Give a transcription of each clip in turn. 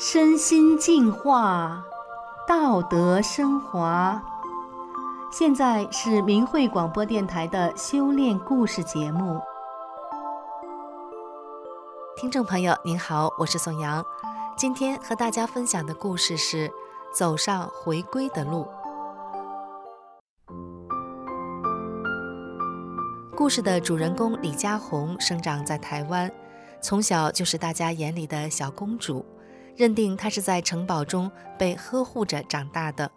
身心净化，道德升华。现在是明慧广播电台的修炼故事节目。听众朋友您好，我是宋阳，今天和大家分享的故事是走上回归的路。故事的主人公李佳红生长在台湾，从小就是大家眼里的小公主。认定他是在城堡中被呵护着长大的，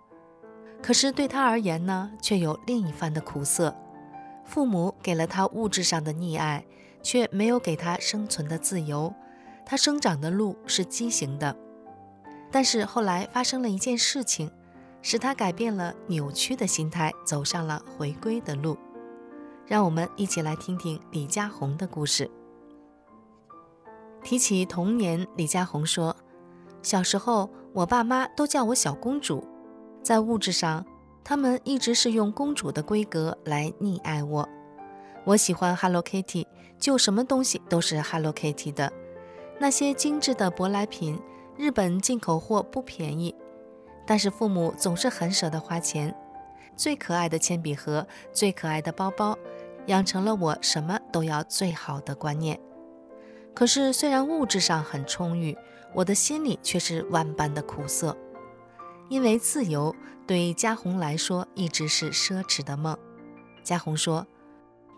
可是对他而言呢，却有另一番的苦涩。父母给了他物质上的溺爱，却没有给他生存的自由。他生长的路是畸形的。但是后来发生了一件事情，使他改变了扭曲的心态，走上了回归的路。让我们一起来听听李家红的故事。提起童年，李家红说。小时候，我爸妈都叫我小公主，在物质上，他们一直是用公主的规格来溺爱我。我喜欢 Hello Kitty，就什么东西都是 Hello Kitty 的。那些精致的舶来品，日本进口货不便宜，但是父母总是很舍得花钱。最可爱的铅笔盒，最可爱的包包，养成了我什么都要最好的观念。可是，虽然物质上很充裕，我的心里却是万般的苦涩。因为自由对家红来说一直是奢侈的梦。家红说：“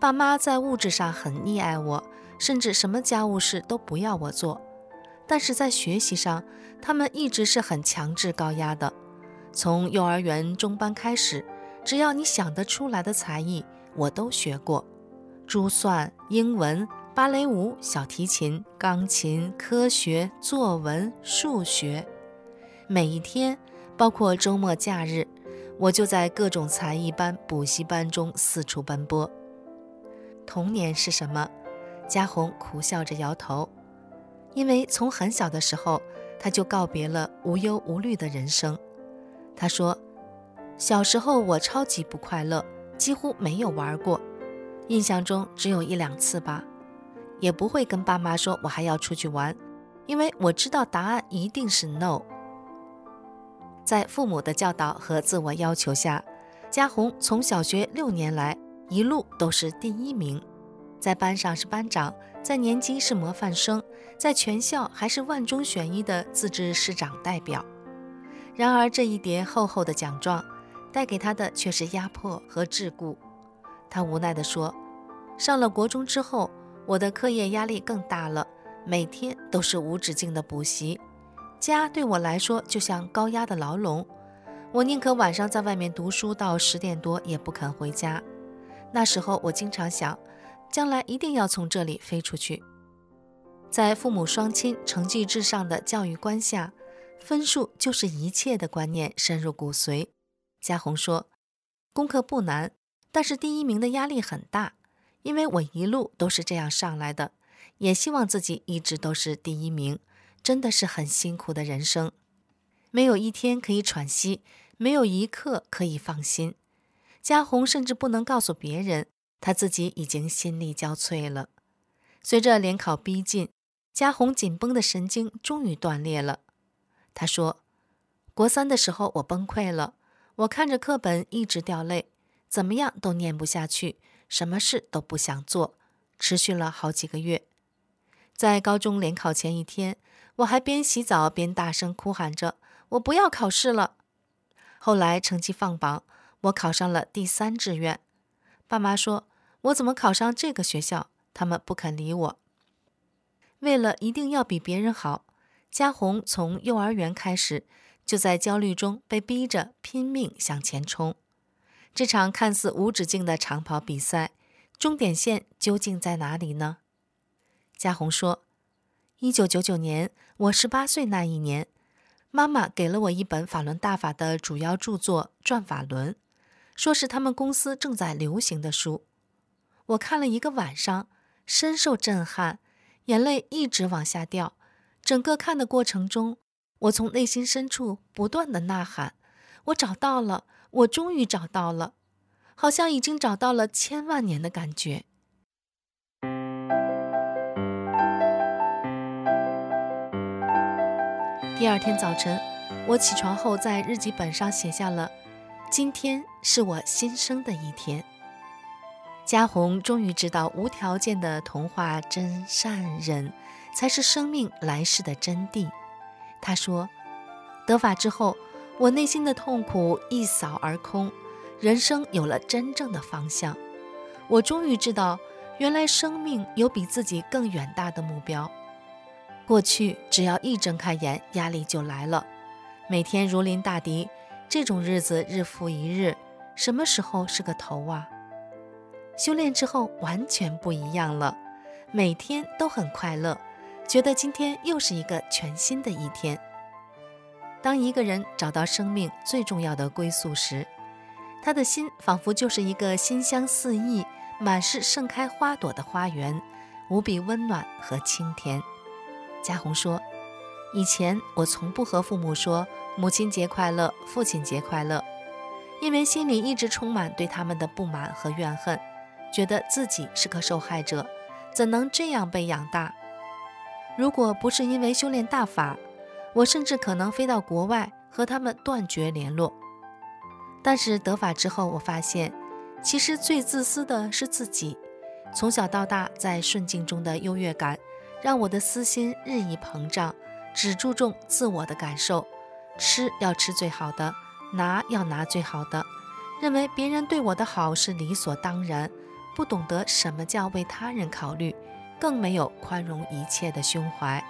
爸妈在物质上很溺爱我，甚至什么家务事都不要我做。但是在学习上，他们一直是很强制高压的。从幼儿园中班开始，只要你想得出来的才艺，我都学过：珠算、英文。”芭蕾舞、小提琴、钢琴、科学、作文、数学，每一天，包括周末假日，我就在各种才艺班、补习班中四处奔波。童年是什么？家红苦笑着摇头，因为从很小的时候，他就告别了无忧无虑的人生。他说：“小时候我超级不快乐，几乎没有玩过，印象中只有一两次吧。”也不会跟爸妈说我还要出去玩，因为我知道答案一定是 no。在父母的教导和自我要求下，家红从小学六年来一路都是第一名，在班上是班长，在年级是模范生，在全校还是万中选一的自治市长代表。然而这一叠厚厚的奖状带给他的却是压迫和桎梏。他无奈地说：“上了国中之后。”我的课业压力更大了，每天都是无止境的补习，家对我来说就像高压的牢笼，我宁可晚上在外面读书到十点多，也不肯回家。那时候我经常想，将来一定要从这里飞出去。在父母双亲成绩至上的教育观下，分数就是一切的观念深入骨髓。家红说，功课不难，但是第一名的压力很大。因为我一路都是这样上来的，也希望自己一直都是第一名，真的是很辛苦的人生，没有一天可以喘息，没有一刻可以放心。家红甚至不能告诉别人，他自己已经心力交瘁了。随着联考逼近，家红紧绷的神经终于断裂了。他说：“国三的时候我崩溃了，我看着课本一直掉泪，怎么样都念不下去。”什么事都不想做，持续了好几个月。在高中联考前一天，我还边洗澡边大声哭喊着：“我不要考试了！”后来成绩放榜，我考上了第三志愿。爸妈说：“我怎么考上这个学校？”他们不肯理我。为了一定要比别人好，佳红从幼儿园开始就在焦虑中被逼着拼命向前冲。这场看似无止境的长跑比赛，终点线究竟在哪里呢？家红说：“一九九九年，我十八岁那一年，妈妈给了我一本法轮大法的主要著作《转法轮》，说是他们公司正在流行的书。我看了一个晚上，深受震撼，眼泪一直往下掉。整个看的过程中，我从内心深处不断的呐喊：我找到了。”我终于找到了，好像已经找到了千万年的感觉。第二天早晨，我起床后在日记本上写下了：“今天是我新生的一天。”嘉宏终于知道，无条件的童话真善忍，才是生命来世的真谛。他说：“得法之后，我内心的痛苦一扫而空，人生有了真正的方向。我终于知道，原来生命有比自己更远大的目标。”过去只要一睁开眼，压力就来了，每天如临大敌，这种日子日复一日，什么时候是个头啊？修炼之后完全不一样了，每天都很快乐，觉得今天又是一个全新的一天。当一个人找到生命最重要的归宿时，他的心仿佛就是一个馨香四溢、满是盛开花朵的花园，无比温暖和清甜。嘉宏说：“以前我从不和父母说母亲节快乐、父亲节快乐，因为心里一直充满对他们的不满和怨恨，觉得自己是个受害者，怎能这样被养大？如果不是因为修炼大法，我甚至可能飞到国外和他们断绝联络。但是得法之后，我发现，其实最自私的是自己。从小到大，在顺境中的优越感。”让我的私心日益膨胀，只注重自我的感受，吃要吃最好的，拿要拿最好的，认为别人对我的好是理所当然，不懂得什么叫为他人考虑，更没有宽容一切的胸怀。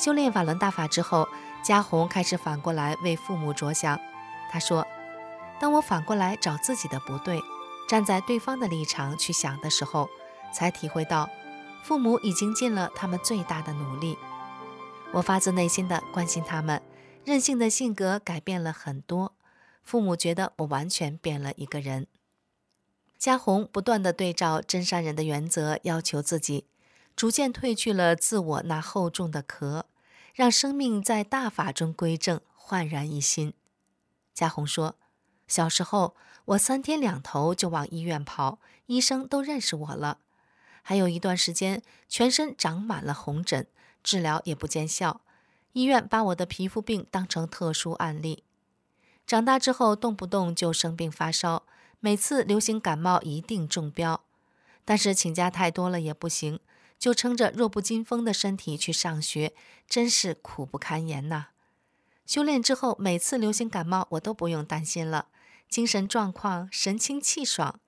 修炼法轮大法之后，嘉宏开始反过来为父母着想。他说：“当我反过来找自己的不对，站在对方的立场去想的时候，才体会到。”父母已经尽了他们最大的努力，我发自内心的关心他们，任性的性格改变了很多，父母觉得我完全变了一个人。嘉宏不断地对照真善人的原则要求自己，逐渐褪去了自我那厚重的壳，让生命在大法中归正，焕然一新。嘉宏说：“小时候我三天两头就往医院跑，医生都认识我了。”还有一段时间，全身长满了红疹，治疗也不见效。医院把我的皮肤病当成特殊案例。长大之后，动不动就生病发烧，每次流行感冒一定中标。但是请假太多了也不行，就撑着弱不禁风的身体去上学，真是苦不堪言呐。修炼之后，每次流行感冒我都不用担心了，精神状况神清气爽。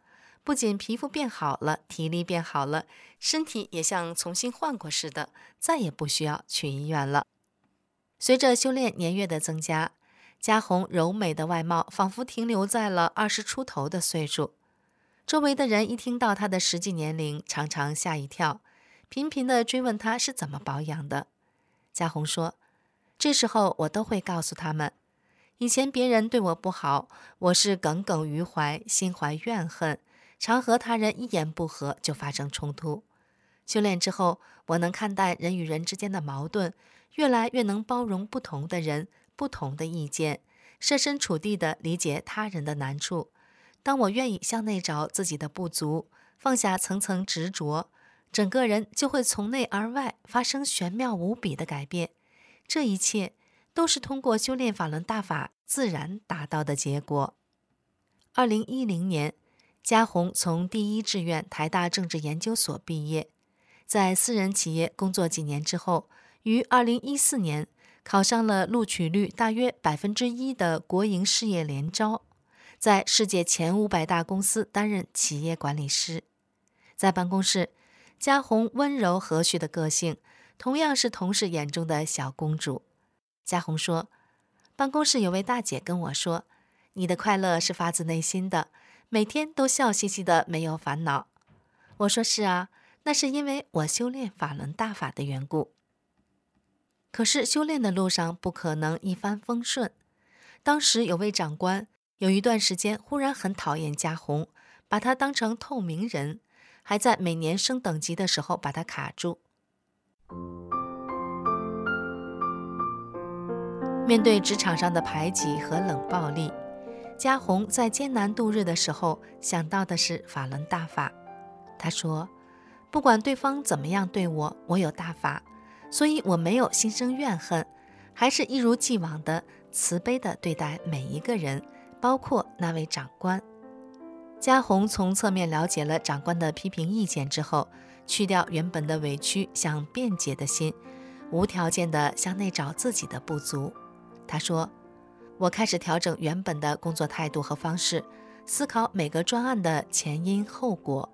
不仅皮肤变好了，体力变好了，身体也像重新换过似的，再也不需要去医院了。随着修炼年月的增加，嘉宏柔美的外貌仿佛停留在了二十出头的岁数。周围的人一听到他的实际年龄，常常吓一跳，频频地追问他是怎么保养的。嘉宏说：“这时候我都会告诉他们，以前别人对我不好，我是耿耿于怀，心怀怨恨。”常和他人一言不合就发生冲突，修炼之后，我能看待人与人之间的矛盾，越来越能包容不同的人、不同的意见，设身处地地理解他人的难处。当我愿意向内找自己的不足，放下层层执着，整个人就会从内而外发生玄妙无比的改变。这一切都是通过修炼法轮大法自然达到的结果。二零一零年。嘉宏从第一志愿台大政治研究所毕业，在私人企业工作几年之后，于二零一四年考上了录取率大约百分之一的国营事业联招，在世界前五百大公司担任企业管理师。在办公室，嘉红温柔和煦的个性，同样是同事眼中的小公主。嘉红说：“办公室有位大姐跟我说，你的快乐是发自内心的。”每天都笑嘻嘻的，没有烦恼。我说是啊，那是因为我修炼法轮大法的缘故。可是修炼的路上不可能一帆风顺。当时有位长官，有一段时间忽然很讨厌嘉红，把他当成透明人，还在每年升等级的时候把它卡住。面对职场上的排挤和冷暴力。嘉宏在艰难度日的时候想到的是法轮大法。他说：“不管对方怎么样对我，我有大法，所以我没有心生怨恨，还是一如既往的慈悲地对待每一个人，包括那位长官。嘉宏从侧面了解了长官的批评意见之后，去掉原本的委屈想辩解的心，无条件地向内找自己的不足。他说：“我开始调整原本的工作态度和方式，思考每个专案的前因后果。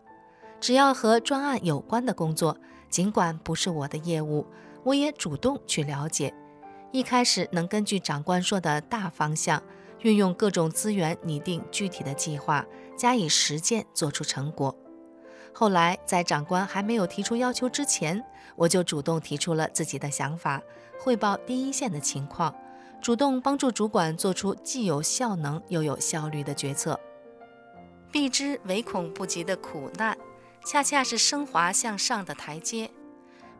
只要和专案有关的工作，尽管不是我的业务，我也主动去了解。”一开始能根据长官说的大方向，运用各种资源拟定具体的计划，加以实践，做出成果。后来在长官还没有提出要求之前，我就主动提出了自己的想法，汇报第一线的情况，主动帮助主管做出既有效能又有效率的决策。避之唯恐不及的苦难，恰恰是升华向上的台阶。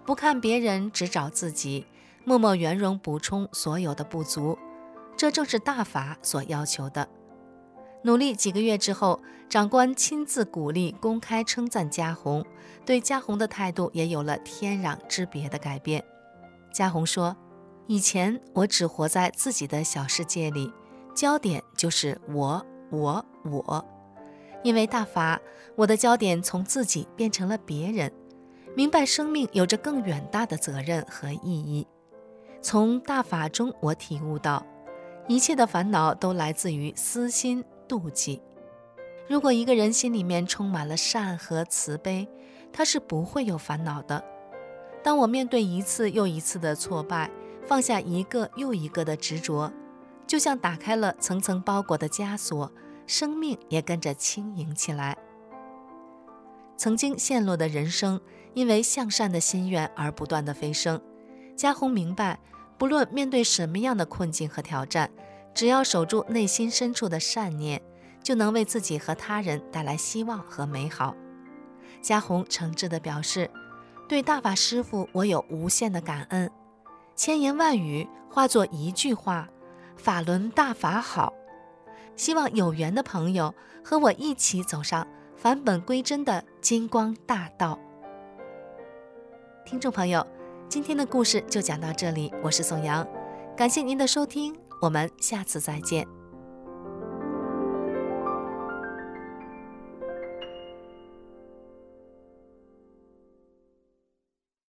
不看别人，只找自己。默默圆融，补充所有的不足，这正是大法所要求的。努力几个月之后，长官亲自鼓励、公开称赞嘉宏，对嘉宏的态度也有了天壤之别的改变。嘉宏说：“以前我只活在自己的小世界里，焦点就是我、我、我。因为大法，我的焦点从自己变成了别人，明白生命有着更远大的责任和意义。”从大法中，我体悟到，一切的烦恼都来自于私心妒忌。如果一个人心里面充满了善和慈悲，他是不会有烦恼的。当我面对一次又一次的挫败，放下一个又一个的执着，就像打开了层层包裹的枷锁，生命也跟着轻盈起来。曾经陷落的人生，因为向善的心愿而不断的飞升。嘉宏明白，不论面对什么样的困境和挑战，只要守住内心深处的善念，就能为自己和他人带来希望和美好。嘉宏诚挚地表示，对大法师父，我有无限的感恩，千言万语化作一句话：法轮大法好。希望有缘的朋友和我一起走上返本归真的金光大道。听众朋友。今天的故事就讲到这里，我是宋阳，感谢您的收听，我们下次再见。